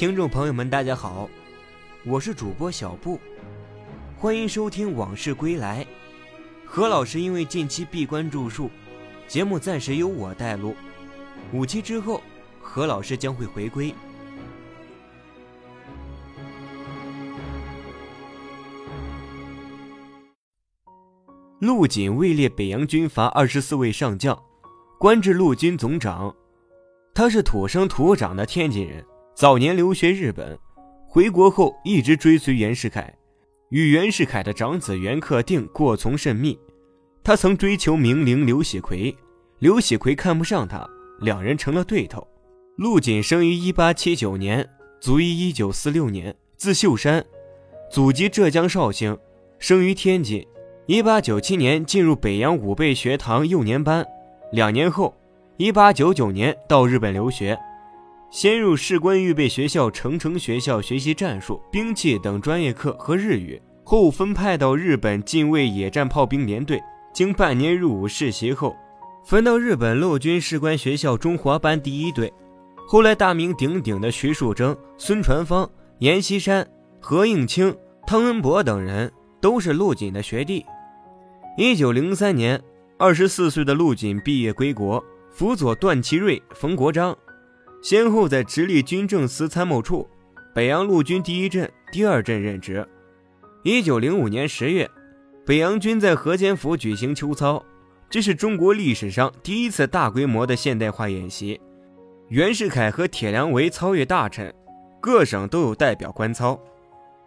听众朋友们，大家好，我是主播小布，欢迎收听《往事归来》。何老师因为近期闭关著述，节目暂时由我带路。五期之后，何老师将会回归。陆锦位列北洋军阀二十四位上将，官至陆军总长。他是土生土长的天津人。早年留学日本，回国后一直追随袁世凯，与袁世凯的长子袁克定过从甚密。他曾追求名伶刘喜奎，刘喜奎看不上他，两人成了对头。陆锦生于一八七九年，卒于一九四六年，字秀山，祖籍浙江绍兴，生于天津。一八九七年进入北洋武备学堂幼年班，两年后，一八九九年到日本留学。先入士官预备学校成城学校学习战术、兵器等专业课和日语，后分派到日本近卫野战炮兵连队。经半年入伍实习后，分到日本陆军士官学校中华班第一队。后来大名鼎鼎的徐树铮、孙传芳、阎锡山、何应钦、汤恩伯等人都是陆锦的学弟。一九零三年，二十四岁的陆锦毕业归国，辅佐段祺瑞、冯国璋。先后在直隶军政司参谋处、北洋陆军第一镇、第二镇任职。一九零五年十月，北洋军在河间府举行秋操，这是中国历史上第一次大规模的现代化演习。袁世凯和铁良为操阅大臣，各省都有代表观操。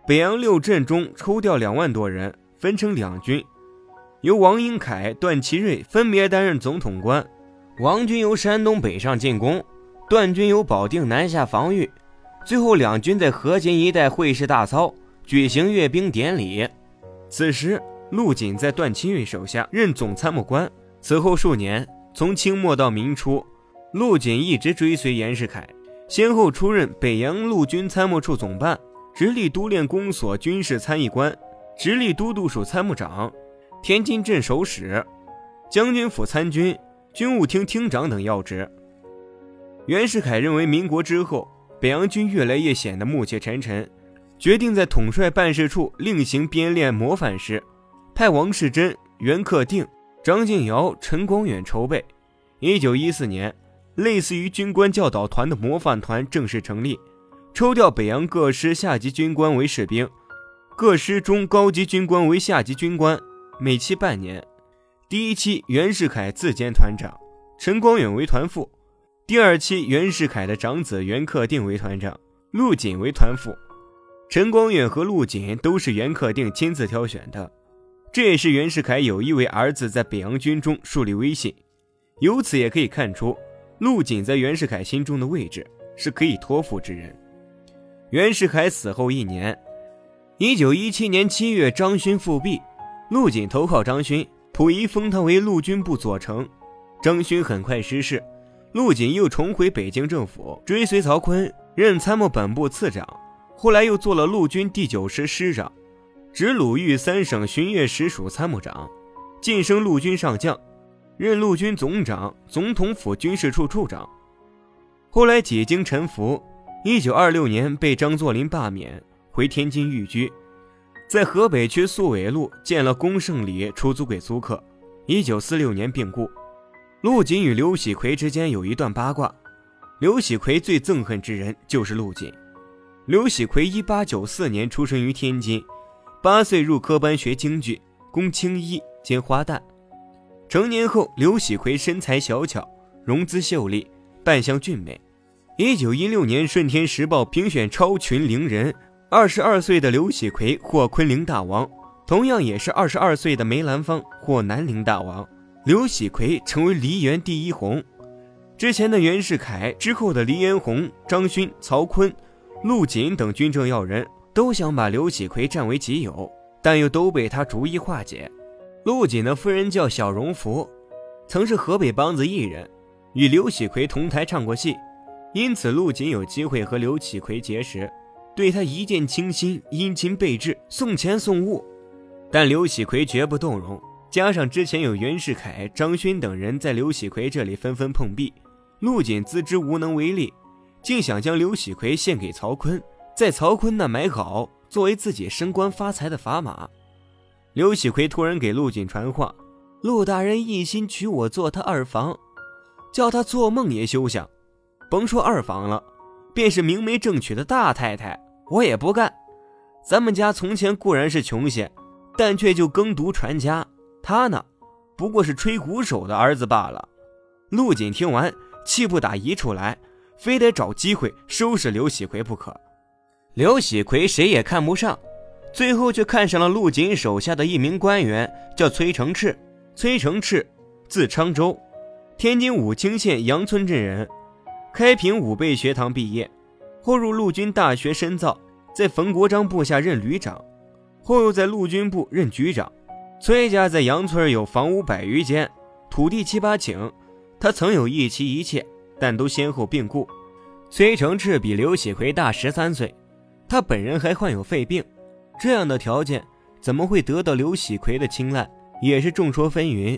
北洋六镇中抽调两万多人，分成两军，由王英凯、段祺瑞分别担任总统官。王军由山东北上进攻。段军由保定南下防御，最后两军在河间一带会师大操，举行阅兵典礼。此时，陆锦在段祺瑞手下任总参谋官。此后数年，从清末到明初，陆锦一直追随袁世凯，先后出任北洋陆军参谋处总办、直隶督练公所军事参议官、直隶都督署参谋长、天津镇守使、将军府参军、军务厅厅长等要职。袁世凯认为民国之后，北洋军越来越显得暮气沉沉，决定在统帅办事处另行编练模范师，派王士珍、袁克定、张敬尧、陈光远筹备。一九一四年，类似于军官教导团的模范团正式成立，抽调北洋各师下级军官为士兵，各师中高级军官为下级军官，每期半年。第一期，袁世凯自兼团长，陈光远为团副。第二期，袁世凯的长子袁克定为团长，陆锦为团副。陈光远和陆锦都是袁克定亲自挑选的，这也是袁世凯有意为儿子在北洋军中树立威信。由此也可以看出，陆锦在袁世凯心中的位置是可以托付之人。袁世凯死后一年，一九一七年七月，张勋复辟，陆锦投靠张勋，溥仪封他为陆军部左丞。张勋很快失势。陆锦又重回北京政府，追随曹锟任参谋本部次长，后来又做了陆军第九师师长，直鲁豫三省巡阅使署参谋长，晋升陆军上将，任陆军总长、总统府军事处处长。后来几经沉浮，一九二六年被张作霖罢免，回天津寓居，在河北区宿纬路建了公胜里出租给租客。一九四六年病故。陆锦与刘喜奎之间有一段八卦，刘喜奎最憎恨之人就是陆锦。刘喜奎一八九四年出生于天津，八岁入科班学京剧，攻青衣兼花旦。成年后，刘喜奎身材小巧，容姿秀丽，扮相俊美。一九一六年，《顺天时报》评选超群伶人，二十二岁的刘喜奎获昆凌大王，同样也是二十二岁的梅兰芳获南陵大王。刘喜奎成为梨园第一红，之前的袁世凯，之后的黎元洪、张勋、曹锟、陆锦等军政要人都想把刘喜奎占为己有，但又都被他逐一化解。陆锦的夫人叫小荣福，曾是河北梆子艺人，与刘喜奎同台唱过戏，因此陆锦有机会和刘喜奎结识，对他一见倾心，殷勤备至，送钱送物，但刘喜奎绝不动容。加上之前有袁世凯、张勋等人在刘喜奎这里纷纷碰壁，陆锦自知无能为力，竟想将刘喜奎献给曹坤，在曹坤那买好，作为自己升官发财的砝码。刘喜奎突然给陆锦传话：“陆大人一心娶我做他二房，叫他做梦也休想。甭说二房了，便是明媒正娶的大太太，我也不干。咱们家从前固然是穷些，但却就耕读传家。他呢，不过是吹鼓手的儿子罢了。”陆锦听完，气不打一处来，非得找机会收拾刘喜奎不可。刘喜奎谁也看不上。最后却看上了陆锦手下的一名官员，叫崔成赤。崔成赤，字昌州，天津武清县杨村镇人，开平武备学堂毕业，后入陆军大学深造，在冯国璋部下任旅长，后又在陆军部任局长。崔家在杨村有房屋百余间，土地七八顷，他曾有一妻一妾，但都先后病故。崔成志比刘喜奎大十三岁，他本人还患有肺病。这样的条件怎么会得到刘喜奎的青睐？也是众说纷纭，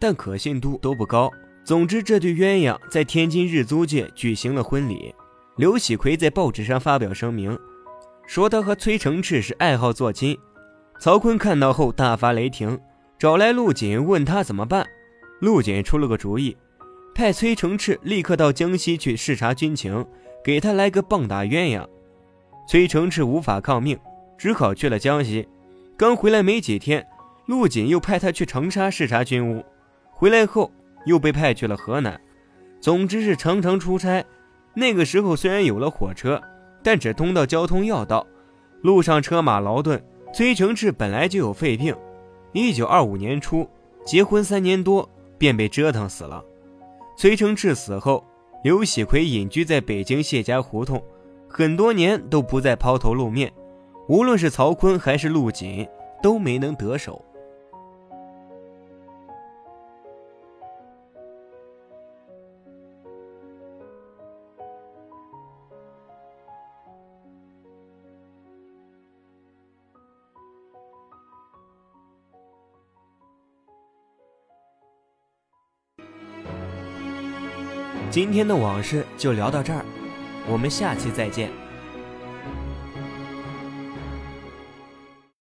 但可信度都不高。总之，这对鸳鸯在天津日租界举行了婚礼。刘喜奎在报纸上发表声明，说他和崔成志是爱好做亲。曹坤看到后大发雷霆，找来陆锦问他怎么办。陆锦出了个主意，派崔成赤立刻到江西去视察军情，给他来个棒打鸳鸯。崔成赤无法抗命。只好去了江西，刚回来没几天，陆锦又派他去长沙视察军务，回来后又被派去了河南，总之是常常出差。那个时候虽然有了火车，但只通到交通要道，路上车马劳顿。崔成志本来就有肺病，一九二五年初结婚三年多便被折腾死了。崔成志死后，刘喜奎隐居在北京谢家胡同，很多年都不再抛头露面。无论是曹锟还是陆锦，都没能得手。今天的往事就聊到这儿，我们下期再见。